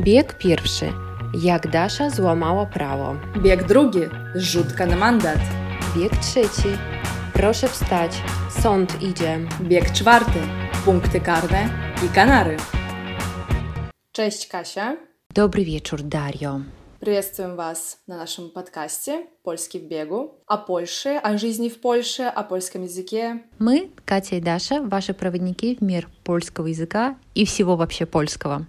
Bieg pierwszy. Jak Dasza złamała prawo. Bieg drugi. Rzutka na mandat. Bieg trzeci. Proszę wstać. Sąd idzie. Bieg czwarty. Punkty karne i kanary. Cześć Kasia. Dobry wieczór, Dario. Приветствуем вас на нашем подкасте «Польский в бегу» о Польше, о жизни в Польше, о польском языке. Мы, Катя и Даша, ваши проводники в мир польского языка и всего вообще польского.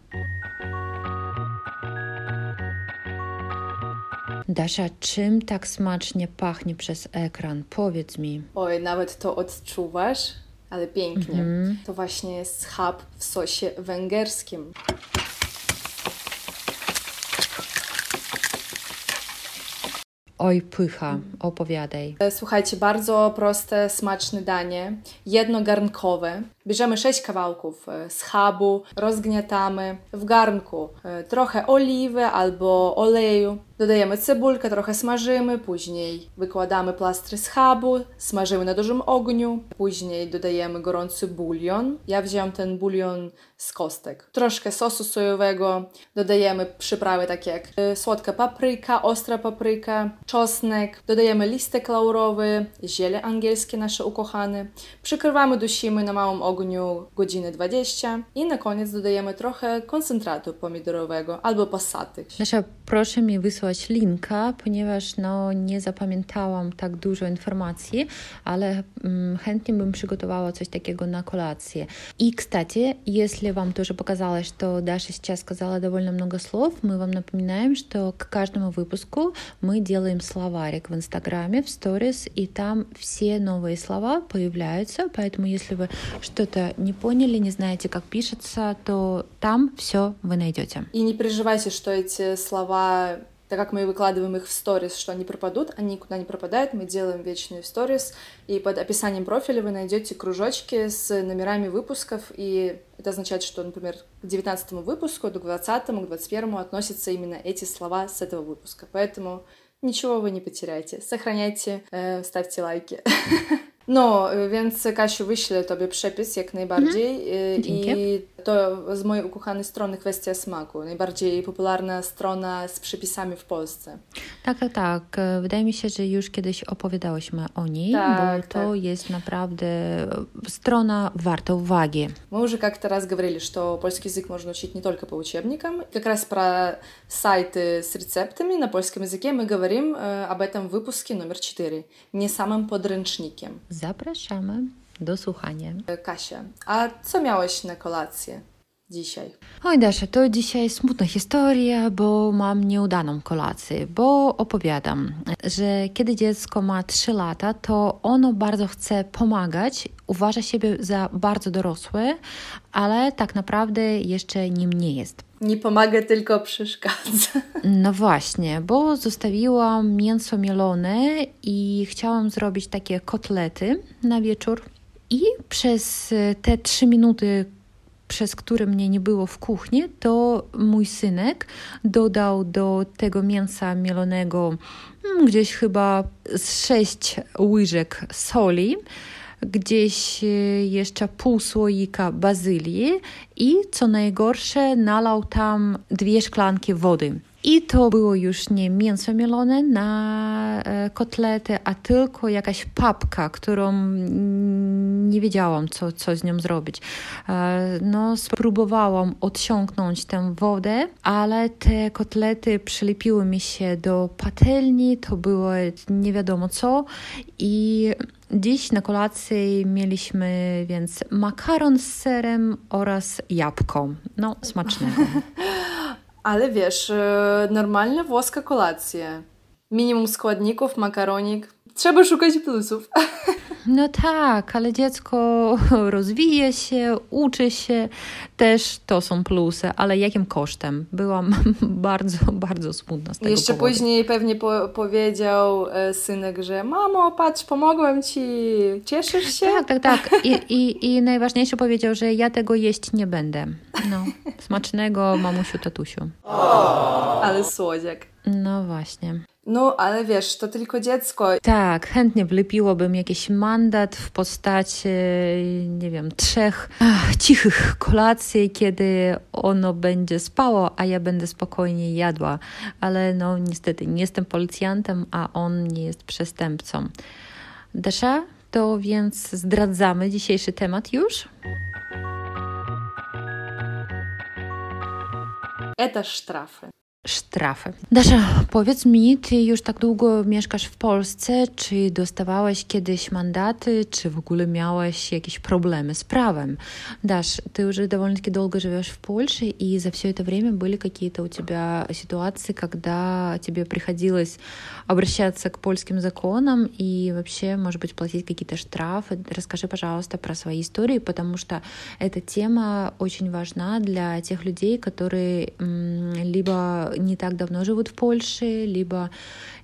Dasza, czym tak smacznie pachnie przez ekran? Powiedz mi. Oj, nawet to odczuwasz, ale pięknie. To właśnie jest schab w sosie węgierskim. Oj, pycha, opowiadaj. E, Słuchajcie, bardzo proste, smaczne danie, jednogarnkowe. Bierzemy 6 kawałków e, schabu, rozgniatamy w garnku e, trochę oliwy albo oleju. Dodajemy cebulkę, trochę smażymy, później wykładamy plastry schabu, smażymy na dużym ogniu, później dodajemy gorący bulion. Ja wziąłem ten bulion z kostek. Troszkę sosu sojowego, dodajemy przyprawy takie jak e, słodka papryka, ostra papryka, czosnek, dodajemy listek laurowy, ziele angielskie nasze ukochane. Przykrywamy, dusimy na małym ogniu godzinę 20 i na koniec dodajemy trochę koncentratu pomidorowego albo passaty. Dasza, proszę mi wysłać linka, ponieważ no, nie zapamiętałam tak dużo informacji, ale mm, chętnie bym przygotowała coś takiego на коллации. И, кстати, если вам тоже показалось, что Даша сейчас сказала довольно много слов, мы вам напоминаем, что к каждому выпуску мы делаем словарик в Инстаграме, в сторис, и там все новые слова появляются, поэтому если вы что-то не поняли, не знаете, как пишется, то там все вы найдете. И не переживайте, что эти слова, так как мы выкладываем их в сторис, что они пропадут, они никуда не пропадают, мы делаем вечные сторис, и под описанием профиля вы найдете кружочки с номерами выпусков, и это означает, что, например, к 19 выпуску, к 20, к 21 относятся именно эти слова с этого выпуска. Поэтому ничего вы не потеряете. E, stawcie lajki. No, y, więc Kasiu, wyślę Tobie przepis jak najbardziej. Dzięki. I to z mojej ukochanej strony kwestia smaku. Najbardziej popularna strona z przepisami w Polsce. Tak, tak, tak. E, Wydaje mi się, że już kiedyś opowiadałyśmy o niej, Tak, bo to tak. jest naprawdę strona warta uwagi. Мы уже как-то раз говорили, что польский язык можно учить не только по учебникам. Как раз про сайты с рецептами на польском языке мы говорим э, об этом в выпуске номер 4, не самым подрęcznikiem. Zapraszamy do słuchania. E, Kasia, a co miałeś na kolację dzisiaj? Oj, Dasza, to dzisiaj smutna historia, bo mam nieudaną kolację, bo opowiadam, że kiedy dziecko ma 3 lata, to ono bardzo chce pomagać, uważa siebie za bardzo dorosłe, ale tak naprawdę jeszcze nim nie jest. Nie pomaga, tylko przeszkadza. No właśnie, bo zostawiłam mięso mielone i chciałam zrobić takie kotlety na wieczór. I przez e, te trzy minuty, przez które mnie nie było w kuchni, to mój synek dodał do tego mięsa mielonego mm, gdzieś chyba z sześć łyżek soli, gdzieś e, jeszcze pół słoika bazylii i co najgorsze nalał tam dwie szklanki wody. I to było już nie mięso mielone na e, kotlety, a tylko jakaś papka, którą nie wiedziałam, co, co z nią zrobić. E, No, spróbowałam odsiąknąć tę wodę, ale te kotlety przylepiły mi się do patelni, to było nie wiadomo co i Dziś na kolacji mieliśmy więc makaron z serem oraz jabłko. No, smacznego. Ale wiesz, e, normalna włoska kolacja. Minimum składników, makaronik. Trzeba szukać plusów. No tak, ale dziecko rozwija się, uczy się, też to są plusy, ale jakim kosztem? Byłam bardzo, bardzo smutna z tego Jeszcze powodu. później pewnie po powiedział e, synek, że mamo, patrz, pomogłem ci, cieszysz się? Tak, tak, tak. I, i, I najważniejsze powiedział, że ja tego jeść nie będę. No, smacznego mamusiu, tatusiu. Ale słodziak. No właśnie. No, ale wiesz, to tylko dziecko. Tak, chętnie wlepiłabym jakiś mandat w postaci, nie wiem, trzech ach, cichych kolacji, kiedy ono będzie spało, a ja będę spokojnie jadła. Ale no niestety nie jestem policjantem, a on nie jest przestępcą. Dasza, to więc zdradzamy dzisiejszy temat już? Это штрафы. Sztrafy. Dasza, powiedz mi, ty już tak długo mieszkasz w Polsce, czy dostawałaś kiedyś mandaty, czy w ogóle miałaś jakieś problemy z prawem? Dasz, ты уже довольно-таки долго живешь в Польше, и за все это время были какие-то у тебя ситуации, когда тебе приходилось обращаться к польским законам и вообще, может быть, платить какие-то штрафы? Расскажи, пожалуйста, про свои истории, потому что эта тема очень важна для тех людей, которые либо не так давно живут в Польше, либо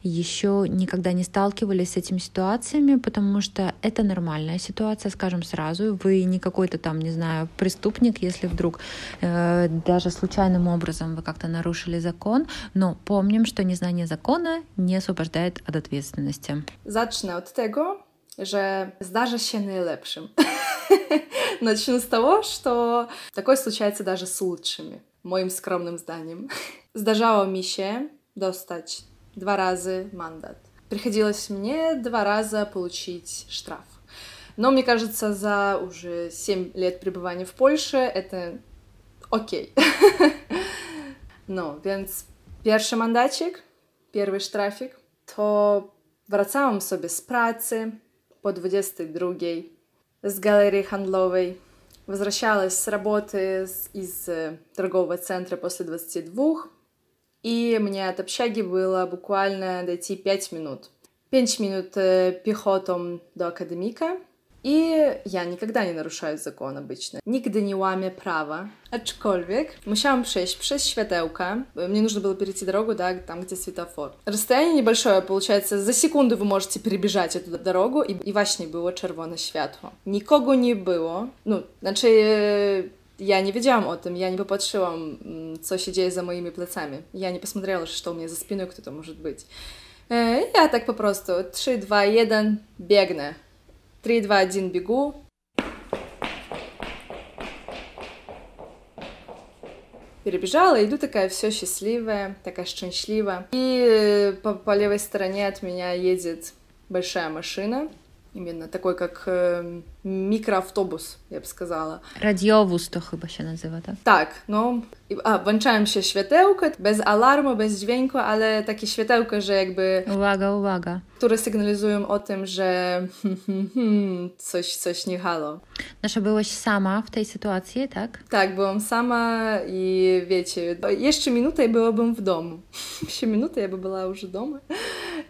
еще никогда не сталкивались с этими ситуациями, потому что это нормальная ситуация, скажем сразу. Вы не какой-то там, не знаю, преступник, если вдруг э, даже случайным образом вы как-то нарушили закон, но помним, что незнание закона не освобождает от ответственности. Zacznę od tego, że zdarza się najlepszym. Начну с того, что такое случается даже с лучшими, моим скромным зданием. Zdarzało mi się dostać dwa razy mandat. Приходилось мне два раза получить штраф. Но мне кажется, за уже 7 лет пребывания в Польше это окей. No, więc pierwszy mandacik, pierwszy sztrafik, to wracałam sobie z pracy po 22 z galerii handlowej. Возвращалась с работы из торгового центра после 22 и мне от общаги было буквально дойти 5 минут. 5 минут пехотом до академика, I ja nigdy nie naruszаю zakon обычно. Nigdy nie łamię prawa. Aczkolwiek musiałam przejść przez światełka. Мне нужно было перейти дорогу, да, там, где светофор. Расстояние небольшое, получается, за секунду вы можете перебежать эту дорогу, и, и właśnie było czerwone światło. Nikogo nie było. No, znaczy... Я не wiedziałam o tym, ja nie popatrzyłam, co się dzieje za moimi plecami. Ja nie что у меня за спиной кто-то может быть. Я так по prostu 3, 2, 1, бегнę. 3, 2, 1, бегу. Перебежала, иду такая все счастливая, такая счастливая. И по, по левой стороне от меня едет большая машина. Именно такой, как э, mikroawtobus, ja bym сказала. Radiowóz to chyba się nazywa, tak? Tak, no. A, włączałem się światełko, bez alarmu, bez dźwięku, ale takie światełko, że jakby... Uwaga, uwaga. Które sygnalizują o tym, że coś, coś nie halo. Nasza byłaś sama w tej sytuacji, tak? Tak, byłam sama i wiecie, jeszcze minutę i byłabym w domu. Еще минута, я бы была уже дома.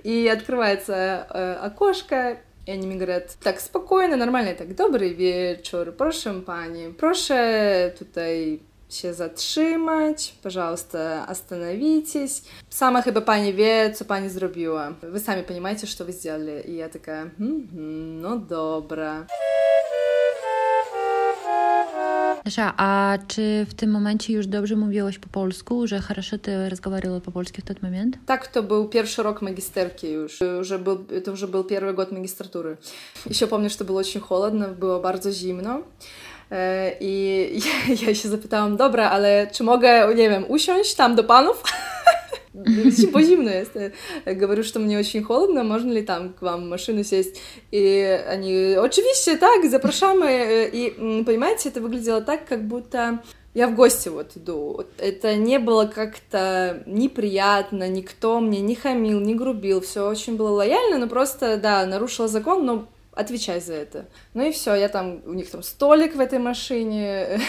И открывается э, окошко, I oni mi говорят, tak spokojnie, normalnie, tak, dobry wieczór, proszę pani, proszę tutaj się zatrzymać, пожалуйста, остановитесь. Сама chyba pani wie, co pani zrobiła. Wy sami понимаете, что вы сделали. И я такая, м-м, ну добра. Dasza, a czy w tym momencie już dobrze mówiłaś po polsku, że хорошо ty rozmawiała po polsku w ten moment? Tak, to był pierwszy rok magisterki już, że był, to już był pierwszy rok magistratury. Еще помню, что было очень холодно, było bardzo zimno. I ja, ja się zapytałam, dobra, ale czy mogę, nie wiem, usiąść tam do panów? Зимно есть. Говорю, что мне очень холодно, можно ли там к вам машину сесть? И они, очевидно, так, запрошаем. И, понимаете, это выглядело так, как будто я в гости вот иду. Это не было как-то неприятно, никто мне не хамил, не грубил, все очень было лояльно, но просто, да, нарушила закон, но отвечай за это. Ну и все, я там, у них там столик в этой машине.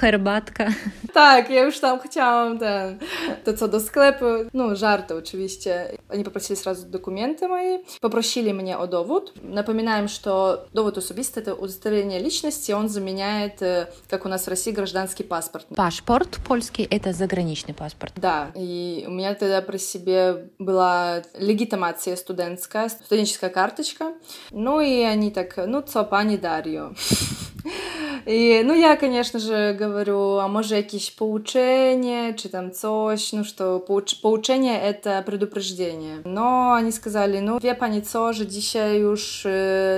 Herbatka. Tak, ja już tam chciałam ten, to co do sklepu, no żarty oczywiście. Они попросили сразу документы мои, попросили меня о довод. Напоминаем, что довод особистый — это удостоверение личности, он заменяет, как у нас в России, гражданский паспорт. Паспорт польский — это заграничный паспорт. Да, и у меня тогда при себе была легитимация студентская, студенческая карточка. Ну и они так, ну, co pani Dario? И, ну, я, конечно же, говорю, а может, якieś поучение, чи там coś, ну, что pouch поучение — это предупреждение. Но они сказали, ну, wie pani co, że dzisiaj już,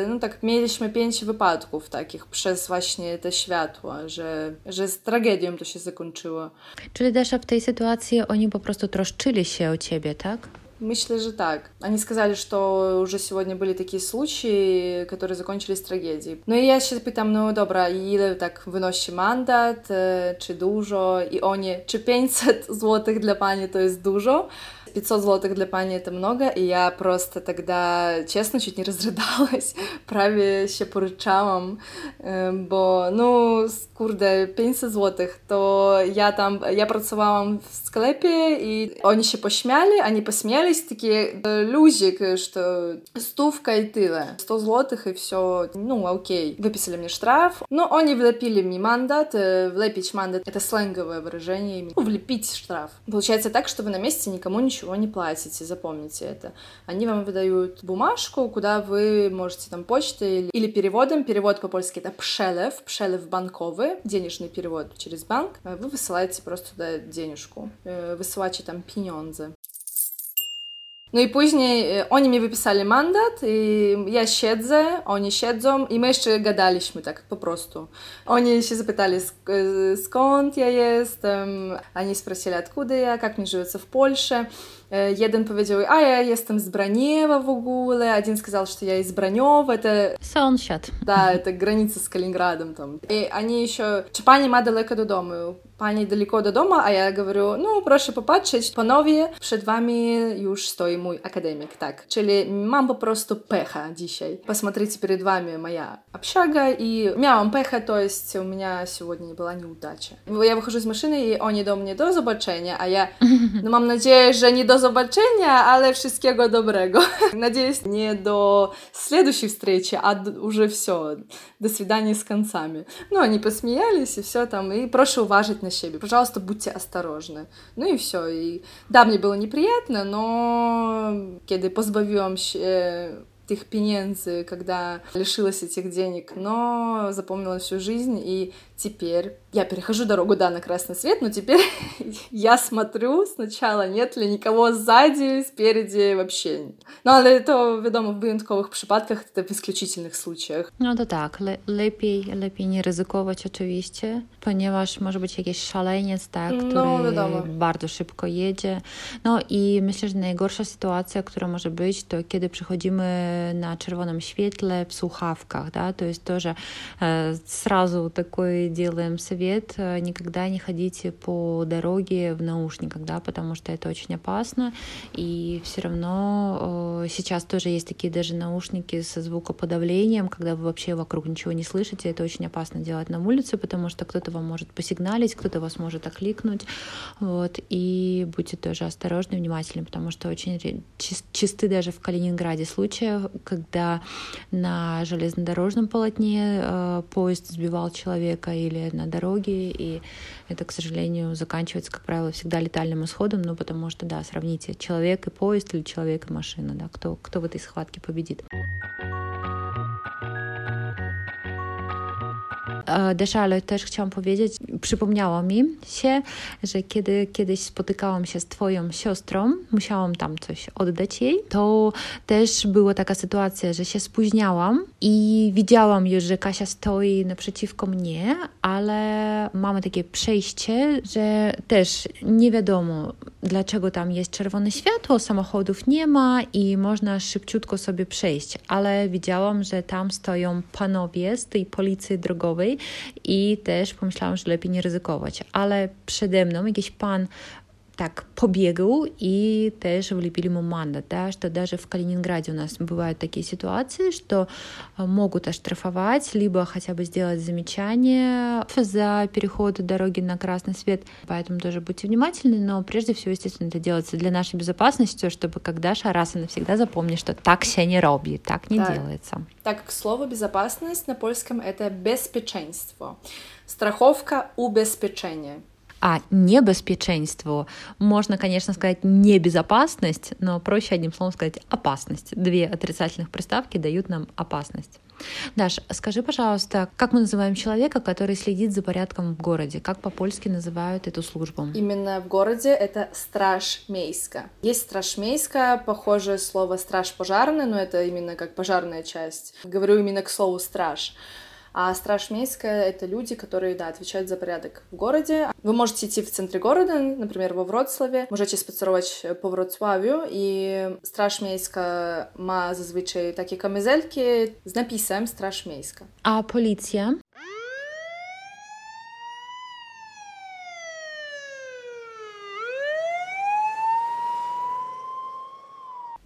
no tak, mieliśmy pięć wypadków takich przez właśnie te światła, że, że z tragedią to się zakończyło. Czyli Dasza, w tej sytuacji oni po prostu troszczyli się o ciebie, tak? Myślę, że так. Они сказали, что уже сегодня были такие случаи, которые закончились трагедией. No i ja się pytam, no dobra, ile tak wynosi mandat, czy dużo? I oni, czy 500 złotych dla pani to jest dużo? 500 злотых для пани это много, и я просто тогда, честно, чуть не разрыдалась, prawie się poryczałam, bo no, kurde, 500 złotych, to ja tam, ja pracowałam w sklepie i oni się pośmiali, они посмеялись, такие, люзик, что стówka и тyle, 100 злотых и все, ну, окей. Выписали мне штраф, но они влепили мне мандат, влепить мандат — это сленговое выражение, ну, влепить штраф. Получается так, что вы на месте никому ничего ничего не платите, запомните это. Они вам выдают бумажку, куда вы можете там почтой или, или переводом, перевод по-польски это пшелев, пшелев банковый, денежный перевод через банк, вы высылаете просто туда денежку, wysyłacie tam pieniądze. No i później oni mi wypisali mandat i ja siedzę, oni siedzą i my jeszcze gadaliśmy tak po prostu. Oni się zapytali skąd ja jestem, они спросили откуда я, как мне живется в Польше. Jeden powiedział, a ja jestem z Braniewa w ogóle, один сказал, что я из Бранева, это... Sąsiad. Да, это граница с Калининградом там. И они еще, czy pani ma daleko do domu? Pani daleko do domu, a ja говорю, no proszę popatrzeć, panowie, przed wami już stoi mój akademik, tak. Czyli mam po prostu pecha dzisiaj. Посмотрите, перед вами моя общага, и miałam pecha, to есть у меня сегодня была неудача. Я выхожу из машины, и они до mnie do zobaczenia, a ja, no mam nadzieję, że nie do zobaczenia, ale wszystkiego dobrego. Надеюсь, не до следующей встречи, а уже все, до свидания с концами. Ну, они посмеялись, и все там, и прошу уважить на себе. Пожалуйста, будьте осторожны. Ну и все. И да, мне было неприятно, но kiedy pozbawiłam się tych pieniędzy, когда лишилась этих денег, но запомнила всю жизнь, и теперь я перехожу дорогу, да, на красный свет, но теперь я смотрю сначала, нет ли никого сзади, спереди, вообще. No ale to wiadomo, w wyjątkowych przypadkach, to w исключительnych случаях. No to tak, le lepiej, lepiej nie ryzykować oczywiście, ponieważ może być jakiś szaleniec, tak, który no, bardzo szybko jedzie. No i myślę, że najgorsza sytuacja, która może być, to kiedy przychodzimy na czerwonym świetle w słuchawkach, да, то есть тоже э, сразу такой делаем совет, никогда не ходите по дороге в наушниках, да, потому что это очень опасно, и все равно э, сейчас тоже есть такие даже наушники со звукоподавлением, когда вы вообще вокруг ничего не слышите, это очень опасно делать на улице, потому что кто-то вам может посигналить, кто-то вас может окликнуть, вот, и будьте тоже осторожны, внимательны, потому что очень чисты даже в Калининграде случаи, когда на железнодорожном полотне э, поезд сбивал человека или на дороге, и это, к сожалению, заканчивается, как правило, всегда летальным исходом, ну, потому что, да, сравните человек и поезд или человек и машина, да, кто, кто в этой схватке победит. Deszale, też chciałam powiedzieć, przypomniało mi się, że kiedy kiedyś spotykałam się z Twoją siostrą, musiałam tam coś oddać jej, to też była taka sytuacja, że się spóźniałam i widziałam już, że Kasia stoi naprzeciwko mnie, ale mamy takie przejście, że też nie wiadomo, dlaczego tam jest czerwone światło, samochodów nie ma i można szybciutko sobie przejść, ale widziałam, że tam stoją panowie z tej policji drogowej i też pomyślałam, że lepiej nie ryzykować, ale przede mną jakiś pan так побегал и тоже влепили ему мандат, да, что даже в Калининграде у нас бывают такие ситуации, что могут оштрафовать, либо хотя бы сделать замечание за переход дороги на красный свет, поэтому тоже будьте внимательны, но прежде всего, естественно, это делается для нашей безопасности, чтобы когда раз и навсегда запомни, что так się не роби, так не так. делается. Так, к слову, безопасность на польском это безпеченство, страховка, убезпечение. А небезпеченству можно, конечно, сказать небезопасность, но проще одним словом сказать опасность. Две отрицательных приставки дают нам опасность. Даш, скажи, пожалуйста, как мы называем человека, который следит за порядком в городе? Как по-польски называют эту службу? Именно в городе это страж мейска. Есть страж мейска, похожее слово страж пожарный, но это именно как пожарная часть. Говорю именно к слову страж. А страж Мейская — это люди, которые, да, отвечают за порядок в городе. Вы можете идти в центре города, например, во Вроцлаве, можете spacerować по Wrocławiu i Straż Miejska ma zazwyczaj takie kamizelki z napisem Straż Miejska. A policja?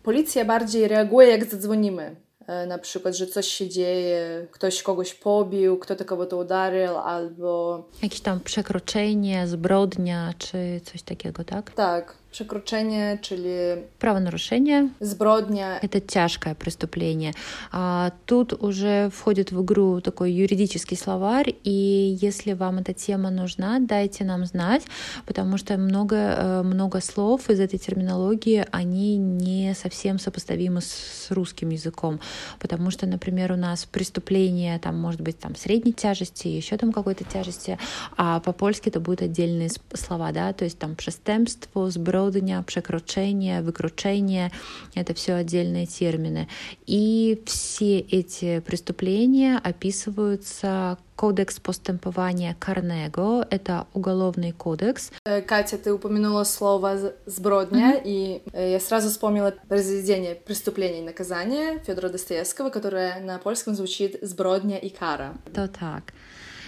Policja bardziej reaguje, jak zadzwonimy. Na przykład, że coś się dzieje, ktoś kogoś pobił, kto to kogo to udarzył, albo... Jakieś tam przekroczenie, zbrodnia, czy coś takiego, tak? Tak. Przekroczenie, czyli... Правонарушение. Сбродня. Это тяжкое преступление. А тут уже входит в игру такой юридический словарь, и если вам эта тема нужна, дайте нам знать, потому что много, э, много слов из этой терминологии, они не совсем сопоставимы с русским языком, потому что, например, у нас преступление там может быть там средней тяжести, еще там какой-то тяжести, а по-польски это будут отдельные слова, да, то есть там przestępstwo, сброд злоудня, przekroczenie, выкручение — это все отдельные термины. И все эти преступления описываются Кодекс постępowania karnego — это уголовный кодекс. Катя, ты упомянула слово «сбродня», mm-hmm. и я сразу вспомнила произведение «Преступление и наказание» Федора Достоевского, которое на польском звучит «сбродня и кара». То так.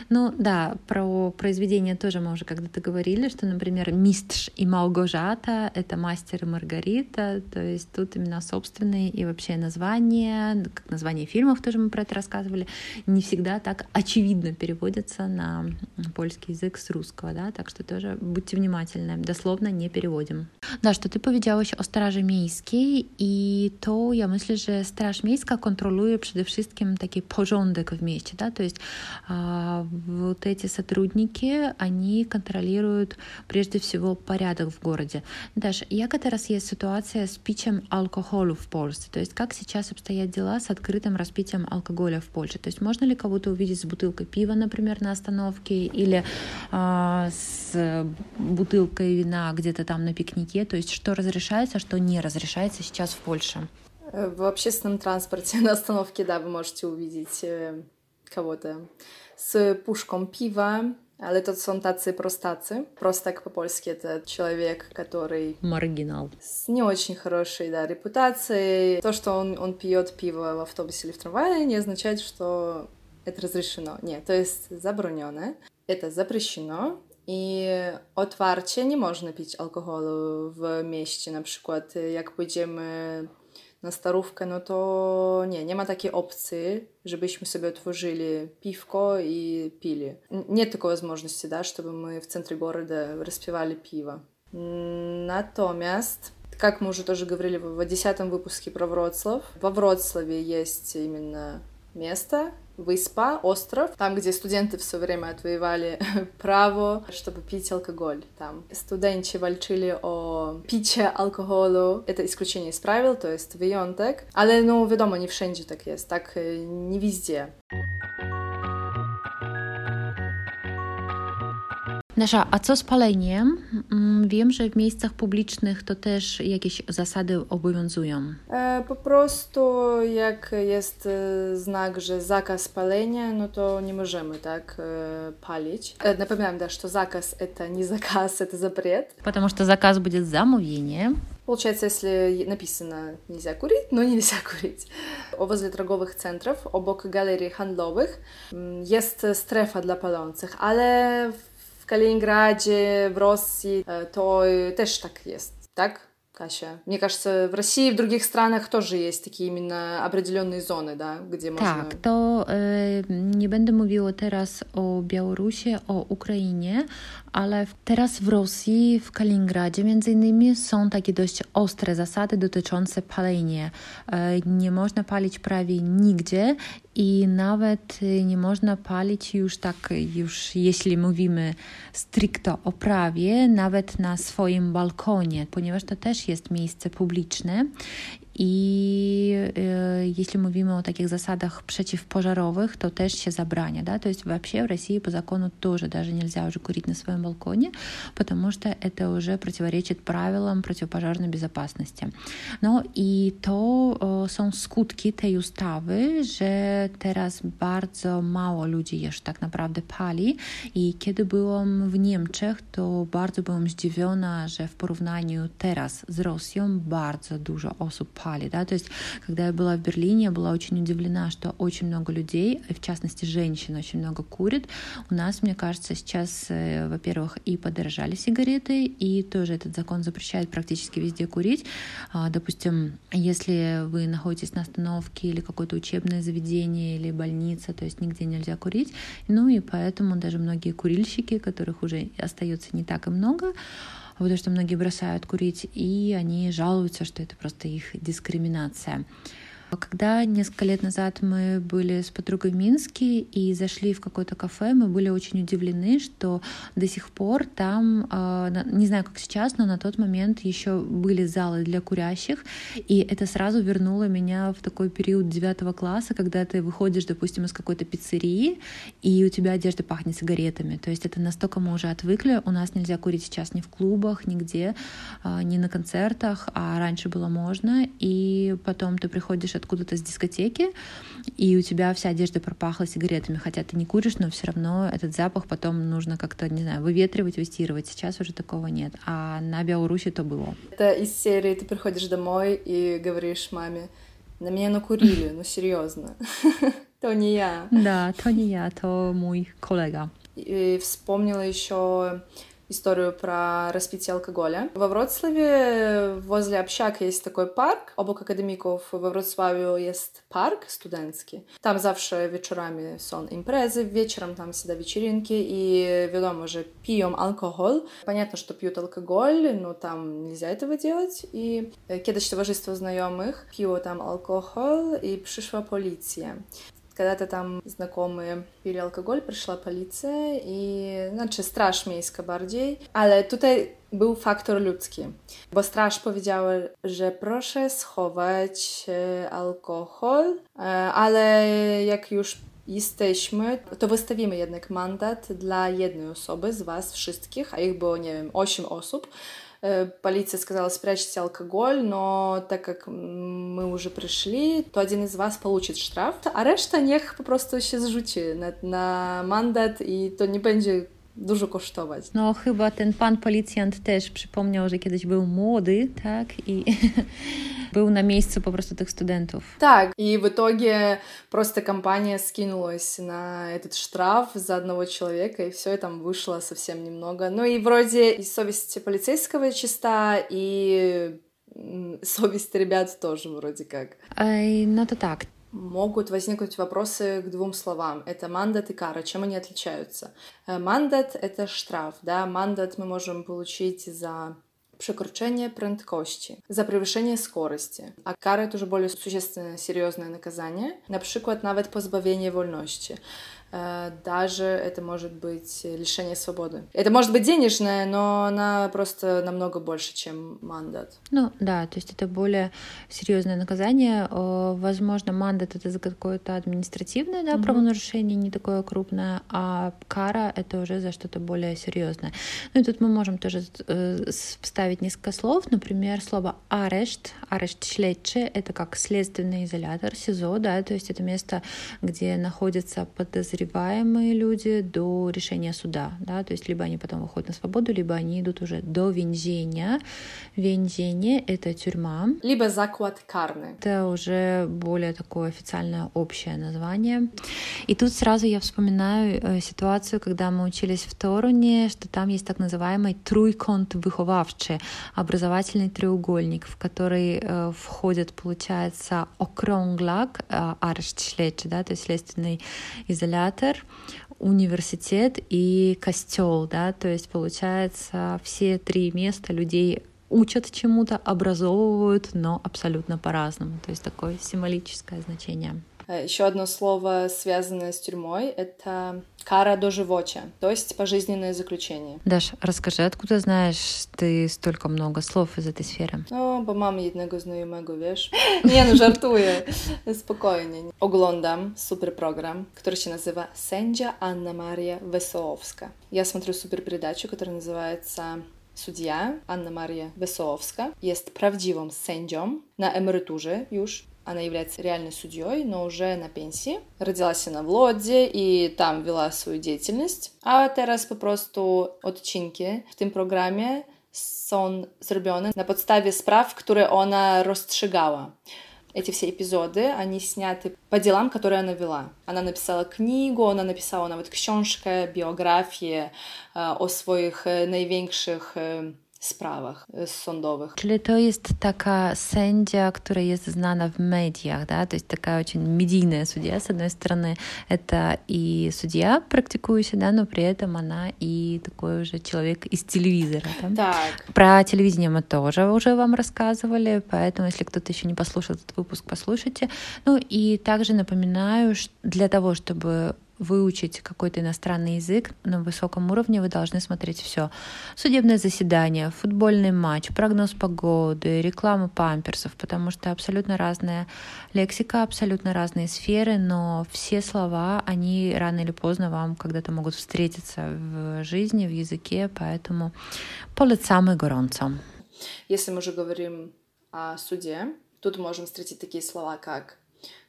Ну да, про произведение тоже мы уже когда-то говорили, что, например, Мистш и Малгожата — это мастер и Маргарита, то есть тут именно собственные и вообще названия, как название фильмов тоже мы про это рассказывали, не всегда так очевидно переводятся на польский язык с русского, да, так что тоже будьте внимательны, дословно не переводим. Да, что ты powiedziałeś o Straży Miejskiej i to, ja myślę, że Straż Miejska kontroluje przede wszystkim taki porządek w mieście, то есть вот эти сотрудники, они контролируют прежде всего порядок в городе. Даш, як это раз есть ситуация с пичем алкоголя в Польше? То есть как сейчас обстоят дела с открытым распитием алкоголя в Польше? То есть можно ли кого-то увидеть с бутылкой пива, например, на остановке или э, с бутылкой вина где-то там на пикнике? То есть что разрешается, что не разрешается сейчас в Польше? В общественном транспорте на остановке, да, вы можете увидеть э, кого-то z puszką piwa, ale to są tacy prostacy. Простак по-польски это человек, который... Маргинал. С не очень хорошей, да, репутацией. То, что он, он пьет пиво в автобусе или в трамвае, не означает, что это разрешено. Нет, to jest zabronione. Это запрещено. I otwarcie nie można pić alkoholu w mieście. Na przykład, jak pójdziemy na starówkę, no to nie, nie ma takiej opcji, żebyśmy sobie otworzyli piwko i pili. Nie tylko возможности, да, чтобы мы в центре города распивали пиво. Natomiast, как мы уже тоже говорили в десятом выпуске про Вроцлав, во Вроцлаве есть именно место, Выспа, остров, там, где студенты все время отвоевали право, чтобы пить алкоголь. Там студенты вальчили о пиcie alkoholu. Это исключение из правил, то есть wyjątek. Ale no wiadomo, nie wszędzie tak jest, tak nie wезде. Nasza, a co z paleniem? Mm, wiem, że w miejscach publicznych to też jakieś zasady obowiązują. E, po prostu jak jest e, znak, że zakaz palenia, no to nie możemy tak e, palić. Напоминаем, да, что заказ — это не заказ, это запрет. Потому что заказ будет замовлением. Получается, если написано «нельзя курить», но нельзя курить. Возле торговых центров, обок галерей handlowych jest strefa dla palących, ale w Kaliningradzie, w Rosji, to też tak jest, tak? Кася. Мне кажется, в России и в других странах тоже есть такие именно определенные зоны, да, где можно... Tak, to y, nie będę mówiła teraz o Białorusi, o Ukrainie, ale teraz w Rosji, w Kaliningradzie między innymi są takie dość ostre zasady dotyczące palenia. Y, nie można palić prawie nigdzie i nawet nie można palić już tak, już jeśli mówimy stricte o prawie, nawet na swoim balkonie, ponieważ to też jest miejsce publiczne i э, если мы говорим о таких засадах противопожаровых, то тоже się забраня, да, то есть вообще в России по закону тоже. Даже нельзя уже курить на своем балконе, потому что это уже противоречит правилам противопожарной безопасности. No i to są skutki tej ustawy, że teraz bardzo mało ludzi jeszcze tak naprawdę pali. I kiedy byłam w Niemczech, to bardzo byłam zdziwiona, że w porównaniu teraz z Rosją bardzo dużo osób pali пали, да, то есть когда я была в Берлине, я была очень удивлена, что очень много людей, в частности женщин, очень много курит. У нас, мне кажется, сейчас, э, во-первых, и подорожали сигареты, и тоже этот закон запрещает практически везде курить. А, допустим, если вы находитесь на остановке или какое-то учебное заведение или больница, то есть нигде нельзя курить. Ну и поэтому даже многие курильщики, которых уже остается не так и много, потому что многие бросают курить, и они жалуются, что это просто их дискриминация. Когда несколько лет назад мы были с подругой в Минске и зашли в какое-то кафе, мы были очень удивлены, что до сих пор там, а, не знаю, как сейчас, но на тот момент еще были залы для курящих, и это сразу вернуло меня в такой период девятого класса, когда ты выходишь, допустим, из какой-то пиццерии, и у тебя одежда пахнет сигаретами. То есть это настолько мы уже отвыкли. У нас нельзя курить сейчас ни в клубах, нигде, а, ни на концертах, а раньше было можно. И потом ты приходишь откуда-то с дискотеки, и у тебя вся одежда пропахла сигаретами, хотя ты не куришь, но все равно этот запах потом нужно как-то, не знаю, выветривать, выстирывать. Сейчас уже такого нет, а на Беларуси то было. Это из серии ты приходишь домой и говоришь маме, на меня накурили, ну серьезно. То не я. Да, то не я, то мой коллега. И вспомнила еще историю про распитие алкоголя. Во Вроцлаве возле общак есть такой парк. Obok akademików we Wrocławiu jest park studencki. Tam zawsze wieczorami są imprezy, wieczorem там всегда вечеринки, и wiadomo, że piją alkohol. Понятно, что пьют алкоголь, но там нельзя этого делать. И kiedyś towarzystwo znajomych piło tam alkohol i przyszła policja. Когда-то там знакомые пили алкоголь, пришла полиция i znaczy straż miejska bardziej, ale tutaj był faktor ludzki, bo straż powiedziała, że proszę schować alkohol, ale jak już jesteśmy, to wystawimy jednak mandat dla jednej osoby z Was wszystkich, a ich było, nie wiem, 8 osób, Э, полиция сказала, спрячьте алкоголь, но так как мы уже пришли, то один из вас получит штраф, a reszta niech po prostu się zrzuci na, na mandat i to nie dużo kosztować. No chyba ten pan policjant też przypomniał, że kiedyś był młody, tak? I был на месяце по просто tych студентов. Так, и в итоге просто компания скинулась на этот штраф за одного человека, и все, и там вышло совсем немного. Ну и вроде и совесть полицейского чиста, и совесть ребят тоже вроде как. Ай, ну это так. Могут возникнуть вопросы к двум словам. Это мандат и кара. Чем они отличаются? Э, мандат — это штраф, да. Мандат мы можем получить за przekroczenie prędkości, za przewyższenie скорости. A kara to już bardziej существенное, серьезное наказание, na przykład nawet pozbawienie wolności. Даже это может быть лишение свободы. Это может быть денежное, но она просто намного больше, чем мандат. Ну да, то есть это более серьезное наказание. Возможно, мандат это за какое-то административное да, mm-hmm. правонарушение, не такое крупное, а кара это уже за что-то более серьезное. Ну и тут мы можем тоже э, вставить несколько слов. Например, слово арешт, арешт шлетче, это как следственный изолятор, СИЗО, да, то есть это место, где находятся подозреваемые подозреваемые люди до решения суда, да, то есть либо они потом выходят на свободу, либо они идут уже до вензения. Вензение — это тюрьма. Либо заклад карны. Это уже более такое официальное общее название. И тут сразу я вспоминаю э, ситуацию, когда мы учились в Торуне, что там есть так называемый труйконт выховавче, образовательный треугольник, в который э, входит, получается, окронглак, э, да, то есть следственный изолятор, театр, университет и костел, да, то есть получается все три места людей учат чему-то, образовывают, но абсолютно по-разному. То есть такое символическое значение. Еще одно слово, связанное с тюрьмой, это кара до живоча, то есть пожизненное заключение. Даш, расскажи, откуда знаешь ты столько много слов из этой сферы? Ну, bo mam jednego znajomego, wiesz? Nie no, żartuję. Spokojnie. Oglądam super program, który się nazywa Sędzia Anna Maria Wesołowska. Я смотрю супер передачу, которая называется Судья Анна Мария Весоовска jest prawdziwą sędzią na emeryturze już. Она является реальной судьей, но уже на пенсии. Родилась она в Лодзе и там вела свою деятельность. А teraz po prostu odcinki w tym programie są zrobione na podstawie spraw, które ona. Эти все эпизоды, они сняты по делам, которые она вела. Она написала книгу, она написала навіть książkę, biografię o swoich największych sprawach sądowych. Czyli to jest taka sędzia, która jest znana w mediach, да? то есть такая очень медийная судья. С одной стороны, это и судья, практикующая, да, но при этом она и такой уже человек из телевизора. Да? Так. Про телевидение мы тоже уже вам рассказывали, поэтому, если кто-то еще не послушал этот выпуск, послушайте. Ну и также напоминаю, для того, чтобы выучить какой-то иностранный язык на высоком уровне, вы должны смотреть все. Судебное заседание, футбольный матч, прогноз погоды, реклама памперсов, потому что абсолютно разная лексика, абсолютно разные сферы, но все слова, они рано или поздно вам когда-то могут встретиться в жизни, в языке, поэтому полицам и горонцам. Если мы уже говорим о суде, тут можем встретить такие слова, как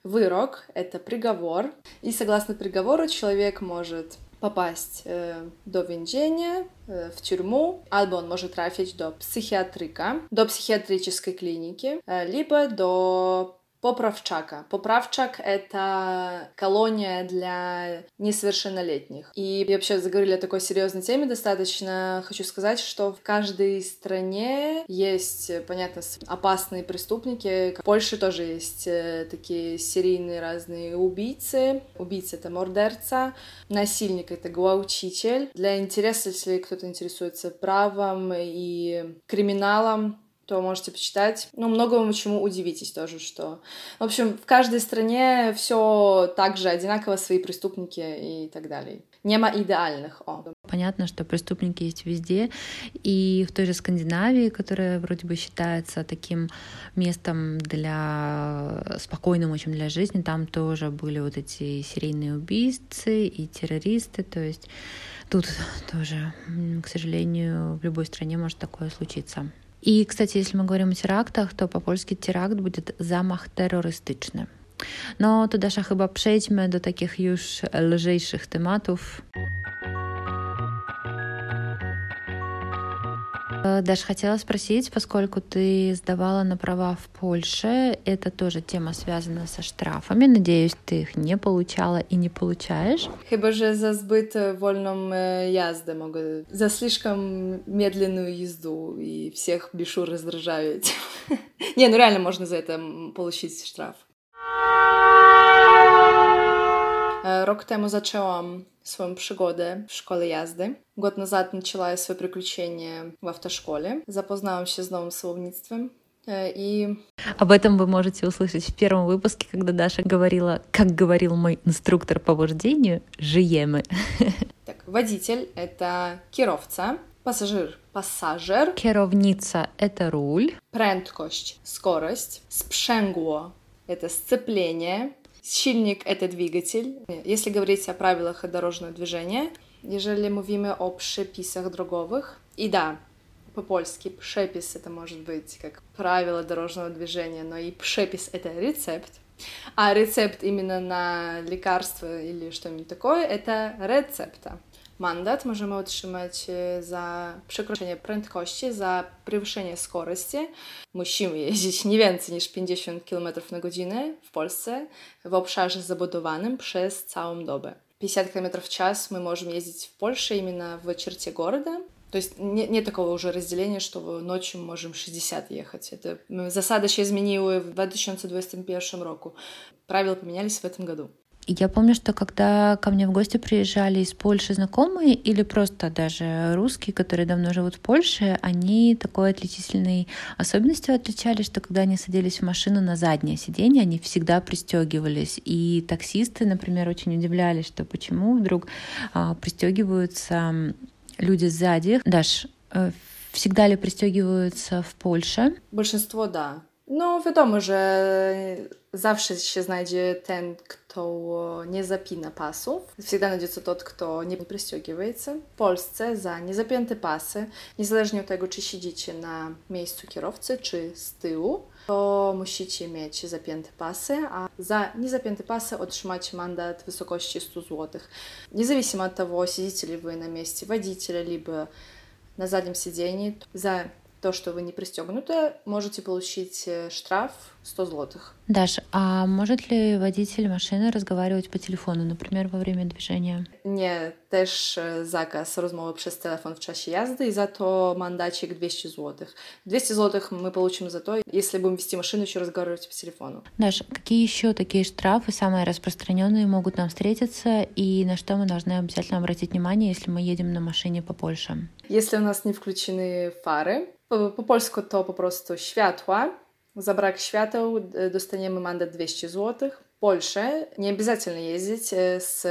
Вырок — это приговор, и согласно приговору человек может попасть э, до więzienia, э, в тюрьму, albo он может trafić до психиатрика, до психиатрической клиники, э, либо до Поправчака. Поправчак — это колония для несовершеннолетних. И вообще заговорили о такой серьезной теме достаточно. Хочу сказать, что в каждой стране есть, понятно, опасные преступники. В Польше тоже есть э, такие серийные разные убийцы. Убийца — это мордерца. Насильник — это гуаучитель. Для интереса, если кто-то интересуется правом и криминалом, то можете почитать. Ну, многому чему удивитесь тоже, что... В общем, в каждой стране все так же одинаково, свои преступники и так далее. Нема идеальных. О. Понятно, что преступники есть везде, и в той же Скандинавии, которая вроде бы считается таким местом для спокойным очень для жизни, там тоже были вот эти серийные убийцы и террористы, то есть тут тоже, к сожалению, в любой стране может такое случиться. И, кстати, если мы говорим о терактах, то по-польски теракт будет замах terrorystyczny. No to Dasza chyba przejdźmy do takich już lżejszych tematów. Э, Даш, хотела спросить, поскольку ты сдавала на права в Польше, это тоже тема связана со штрафами. Надеюсь, ты их не получала и не получаешь. Chyba, że za zbyt wolną jazdę mogę, za слишком медленную езду и всех бешу раздражать. Не, ну реально можно за это получить штраф. Rok temu zaczęłam swoją przygodę w szkole jazdy. Год назад начала свое приключение в автошколе. Запознałam się z nowym słownictwem. И... Об этом вы можете услышать в первом выпуске, когда Даша говорила, как говорил мой инструктор по вождению, жиемы. Так, водитель — это kierowca, пассажир — пассажир. Kierownica — это руль. Prędkość — скорость. Sprzęgło — это сцепление. Silnik — это двигатель. Если говорить о правилах дорожного движения, jeżeli mówimy o przepisach drogowych, и да, по-польски przepis это может быть как правило дорожного движения, но и przepis это рецепт, а рецепт именно на лекарство или что-нибудь такое это рецепта. Mandat możemy otrzymać za przekroczenie prędkości, za przewyższenie скорости. Musimy jeździć nie więcej niż 50 km na godzinę w Polsce w obszarze zabudowanym przez całą dobę. 50 km в час мы можем ездить в Польше именно в черте города. То есть нет, нет такого уже разделения, что ночью мы можем 60 ехать. Это засада ще змінили в 2021 року. Правила поменялись в этом году. Я помню, что когда ко мне в гости приезжали из Польши знакомые или просто даже русские, которые давно живут в Польше, они такой отличительной особенностью отличались, что когда они садились в машину на заднее сиденье, они всегда пристегивались. И таксисты, например, очень удивлялись, что почему вдруг а, пристегиваются люди сзади. Даш, э, всегда ли пристегиваются в Польше? Большинство, да. No wiadomo, że zawsze się znajdzie ten, kto nie zapina pasów. Всегда найдется тот, kto nie pристегивается. W Polsce za niezapięte pasy, niezależnie od tego, czy siedzicie na miejscu kierowcy, czy z tyłu, to musicie mieć zapięte pasy, a za niezapięte pasy otrzymacie mandat w wysokości 100 zł. Независимо от того, сидите ли вы на месте водителя, либо на заднем сидении, за то, что вы не пристегнуты, можете получить штраф 100 злотых. Даш, а может ли водитель машины разговаривать по телефону, например, во время движения? Nie, też zakaz rozmowy przez telefon w czasie jazdy и за то мандатчик 200 злотых. 200 злотых мы получим за то, если будем вести машину еще разговаривать по телефону. Даш, какие еще такие штрафы, самые распространенные, могут нам встретиться и на что мы должны обязательно обратить внимание, если мы едем на машине по Польше? Если у нас не включены фары, по, по польsku to po prostu światła, За брак świateł dostaniemy mandat 200 zł. В Польше не обязательно ездить с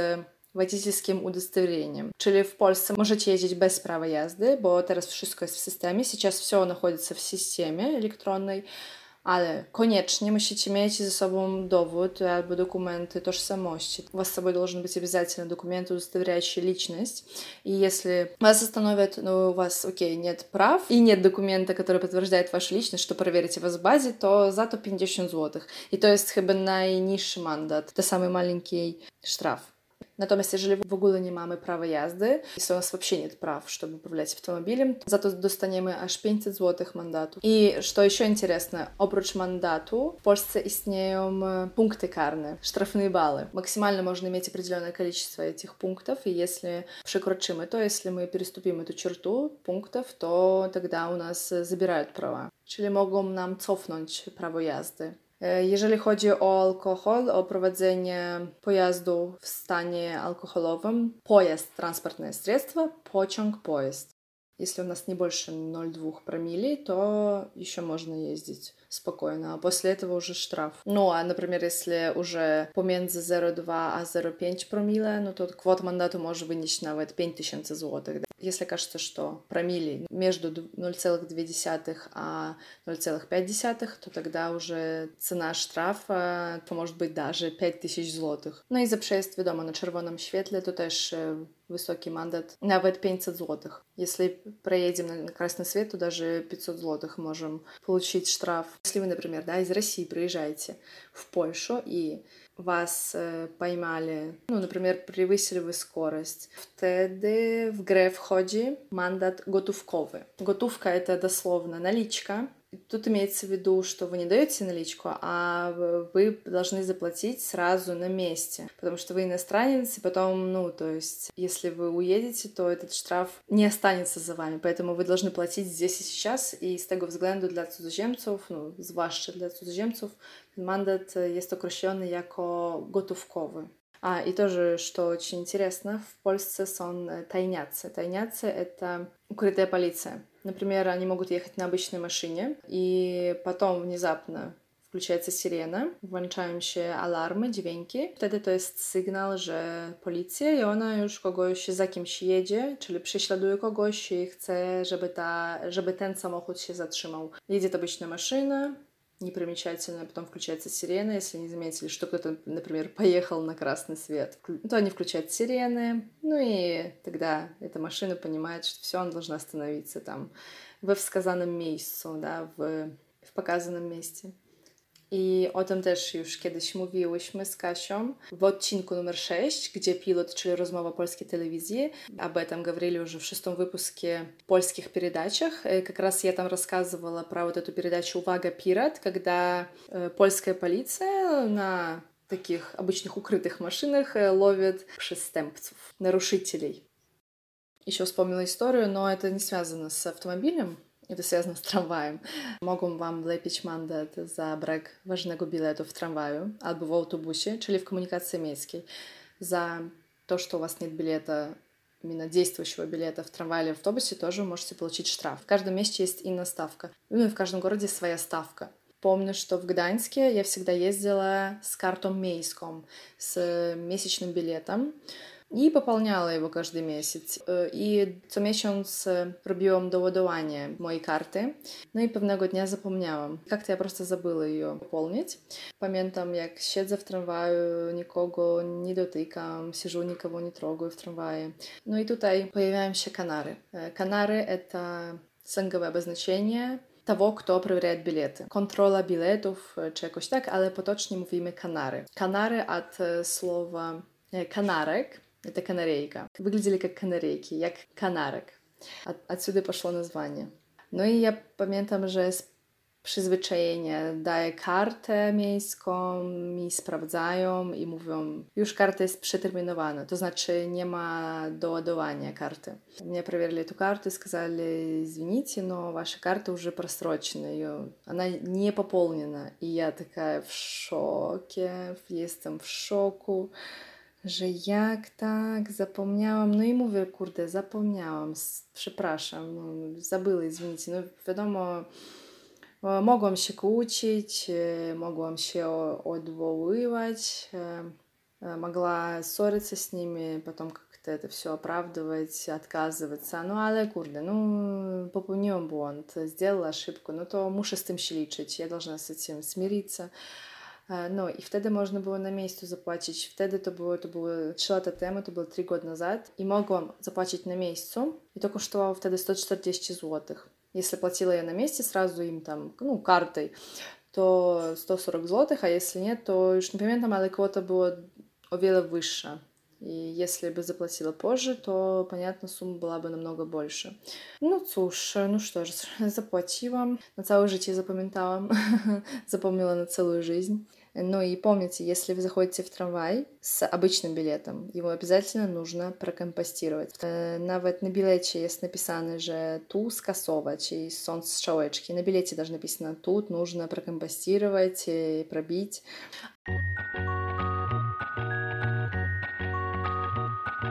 водительским удостоверением. Czyli w Polsce możecie jeździć bez prawa jazdy, bo teraz wszystko jest w systemie. Сейчас все находится в системе электронной. Ale koniecznie musicie mieć ze sobą dowód albo dokumenты tożsamości. У вас с собой должен быть обязательно документ, удостоверяющий личность. И если вас остановят, но у вас, окей, нет прав и нет документа, который подтверждает вашу личность, что проверите вас в базе, то за то 50 злотых. И to jest chyba najniższy mandat, to самый маленький штраф. Natomiast jeżeli w ogóle nie mamy prawa jazdy i u nas вообще нет прав, чтобы управлять автомобилем, зато достaniemy aż 500 zł mandatu. I что еще интересно, mandatu в Польsce istnieją punkty karne, штрафные баллы. Максимально можно иметь определенное количество этих пунктов, и если przekroczymy то, если мы переступим эту черту пунктов, то тогда у нас забирают права. Czyli mogą nam cofnąć prawo jazdy. Jeżeli chodzi o alkohol, o prowadzenie pojazdu w stanie alkoholowym, pojazd, transportное средство, pociąg, поезд. Если у нас не больше 0,2 промилле, то еще можно ездить спокойно, а после этого уже штраф. Ну, а, например, если уже pomiędzy 0,2 a 0,5 промилле, ну, то квот мандату может вынести nawet 5000 злотых. Если кажется, что промили между 0,2 а 0,5, то тогда уже цена штрафа то может быть даже 5000 злотых. Ну и за przeезd, wiadomo, na czerwonym świetle to też высокий мандат, nawet 500 злотых. Если проедем на красный свет, то даже 500 злотых можем получить штраф. Если вы, например, да, из России приезжаете в Польшу и вас э, поймали, ну, например, превысили вы скорость, wtedy w grę wchodzi mandat gotówkowy. Gotówka это дословно наличка, Тут имеется в виду, что вы не даете наличку, а вы должны заплатить сразу на месте, потому что вы иностранец, и потом, ну, то есть, если вы уедете, то этот штраф не останется за вами, поэтому вы должны платить здесь и сейчас, и z tego względu dla cudzoziemców, no, zwłaszcza dla cudzoziemców, mandat jest określony jako gotówkowy. А, и тоже, что очень интересно, в Польsce są tajniacy. Tajniacy — это укрытая полиция. Например, они могут ехать на обычной машине, и потом внезапно включается сирена, włączają się alarmy, dźwięki. Wtedy to jest sygnał, że policja i ona już kogoś za kimś jedzie, czyli prześladuje kogoś i chce, żeby, ta, żeby ten samochód się zatrzymał. Jedzie to обычная машина, непримечательно, потом включается сирена, если не заметили, что кто-то, например, поехал на красный свет, то они включают сирены, ну и тогда эта машина понимает, что все, она должна остановиться там we wskazanym miejscu, да, w, w pokazanym miejscu. I o tym też już kiedyś mówiłyśmy z Kasią w odcinku numer 6, gdzie pilot, czyli rozmowa polskiej telewizji. Об этом говорили уже в шестом выпуске польских передачах. Как раз я там рассказывала про вот эту передачу «Увага, пират», когда польская полиция на таких обычных укрытых машинах ловит przestępców, нарушителей. Еще вспомнила историю, но это не связано с автомобилем, Это связано с трамваем. Mogą wam wlepić mandat za brak ważnego biletu w tramwaju albo w autobusie, czyli w komunikacji miejskiej. За то, что у вас нет билета именно действующего билета в трамвае или в автобусе, тоже можете получить штраф. В каждом месте есть иная ставка. Ну и в каждом городе своя ставка. Помню, что в Гданьске я всегда ездила с картом Мейском, с месячным билетом i popełniała jego każdy miesiąc. I co miesiąc robiłam doładowanie mojej karty. No i pewnego dnia zapomniałam. Jak to ja просто забыла ее пополнить. Pamiętam, jak siedzę w tramwaju, nikogo nie dotykam, siedzę, nikogo nie трогаю w tramwaje. No i tutaj pojawiają się kanary. Kanary to slangowe обозначение того, kto проверяет билеты. Kontrola biletów, czy jakoś tak, ale potocznie mówimy kanary. Kanary od słowa kanarek, Это канарейка. Выглядели как канарейки, як канарek. От, отсюда пошло название. No i ja pamiętam, że z przyzwyczajenia daję kartę miejską, mi sprawdzają i mówią, już karta jest przeterminowana, to znaczy nie ma doładowania karty. Mnie проверили эту карту и сказали, извините, но ваша карта уже просрочена, ее, она не пополнена. И я такая в шоке, jestem w szoku że jak tak, zapomniałam, no i mówię, kurde, zapomniałam, przepraszam, no, zabyły, извините, no wiadomo, mogłam się kłócić, mogłam się odwoływać, могла ссориться с ними, потом как-то это все оправдывать, отказываться, ну ale kurde, no popełniłam błąd, сделала ошибку, no to muszę z tym się liczyć, ja должна z tym смириться, No i wtedy można było na miejscu zapłacić. Wtedy to było, to było 3 lata temu, to było 3 года назад. I mogłam zapłacić na miejscu. I to kosztowało wtedy 140 zł. Если платила я на месте сразу им там, ну, картой, то 140 zł, a jeśli nie, to już nie pamiętam, ale kwota była o wiele wyższa. И если бы заплатила позже, то, понятно, сумма была бы намного больше. Ну, cóż, ну что ж, заплатила. На целую жизнь запоминала. Запомнила на целую жизнь. Ну и помните, если вы заходите в трамвай с обычным билетом, его обязательно нужно прокомпостировать. Nawet na bilecie jest napisane, że tu skasować i są strzałeczki. Na bilecie даже написано тут нужно прокомпостировать, пробить.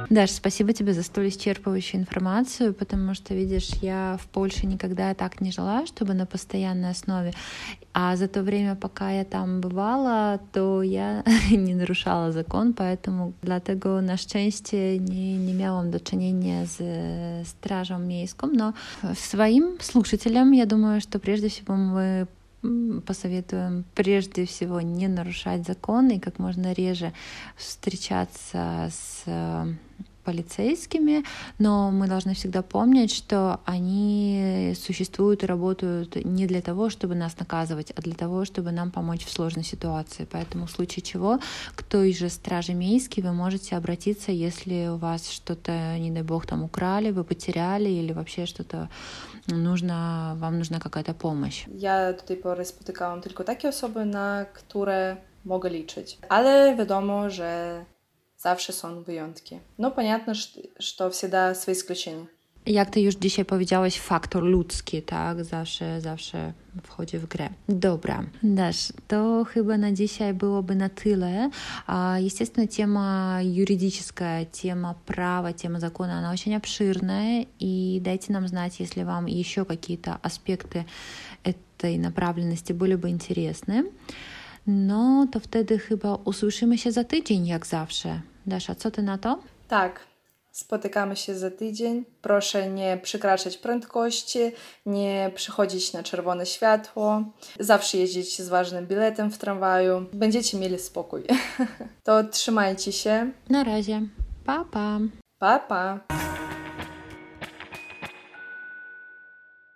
Даш, спасибо тебе за столь исчерпывающую информацию, потому что, видишь, я в Польше никогда так не жила, чтобы на постоянной основе. А за то время, пока я там бывала, то я nie нарушала закон, поэтому dlatego na szczęście nie, nie miałam do czynienia z strażą miejską, но своим слушателям, я думаю, что прежде всего мы посоветуем прежде всего не нарушать законы и как можно реже встречаться с полицейскими, но мы должны всегда помнить, что они существуют и работают не для того, чтобы нас наказывать, а для того, чтобы нам помочь в сложной ситуации. Поэтому в случае чего к той же страже Мейски вы можете обратиться, если у вас что-то, не дай бог, там украли, вы потеряли или вообще что-то нужно, вам нужна какая-то помощь. Я do tej pory spotykałam tylko takie osoby, na które mogę liczyć. Ale wiadomo, że zawsze są wyjątki. No понятно, что всегда свои исключения. Jak ty już dzisiaj powiedziałeś, faktor ludzki, tak? Zawsze, zawsze wchodzi w grę. Dobra, Dasz, to chyba na dzisiaj byłoby na tyle. Естественно, тема юридическая, тема права, тема закона, она очень обширная. И дайте нам знать, если вам еще какие-то аспекты этой направленности были бы интересны. No to wtedy chyba usłyszymy się za tydzień, jak zawsze. Dasza, co ty na to? Tak. Spotykamy się za tydzień. Proszę nie przekraczać prędkości, nie przychodzić na czerwone światło, zawsze jeździć z ważnym biletem w tramwaju. Będziecie mieli spokój. to trzymajcie się. Na razie. Pa, pa. Pa, pa.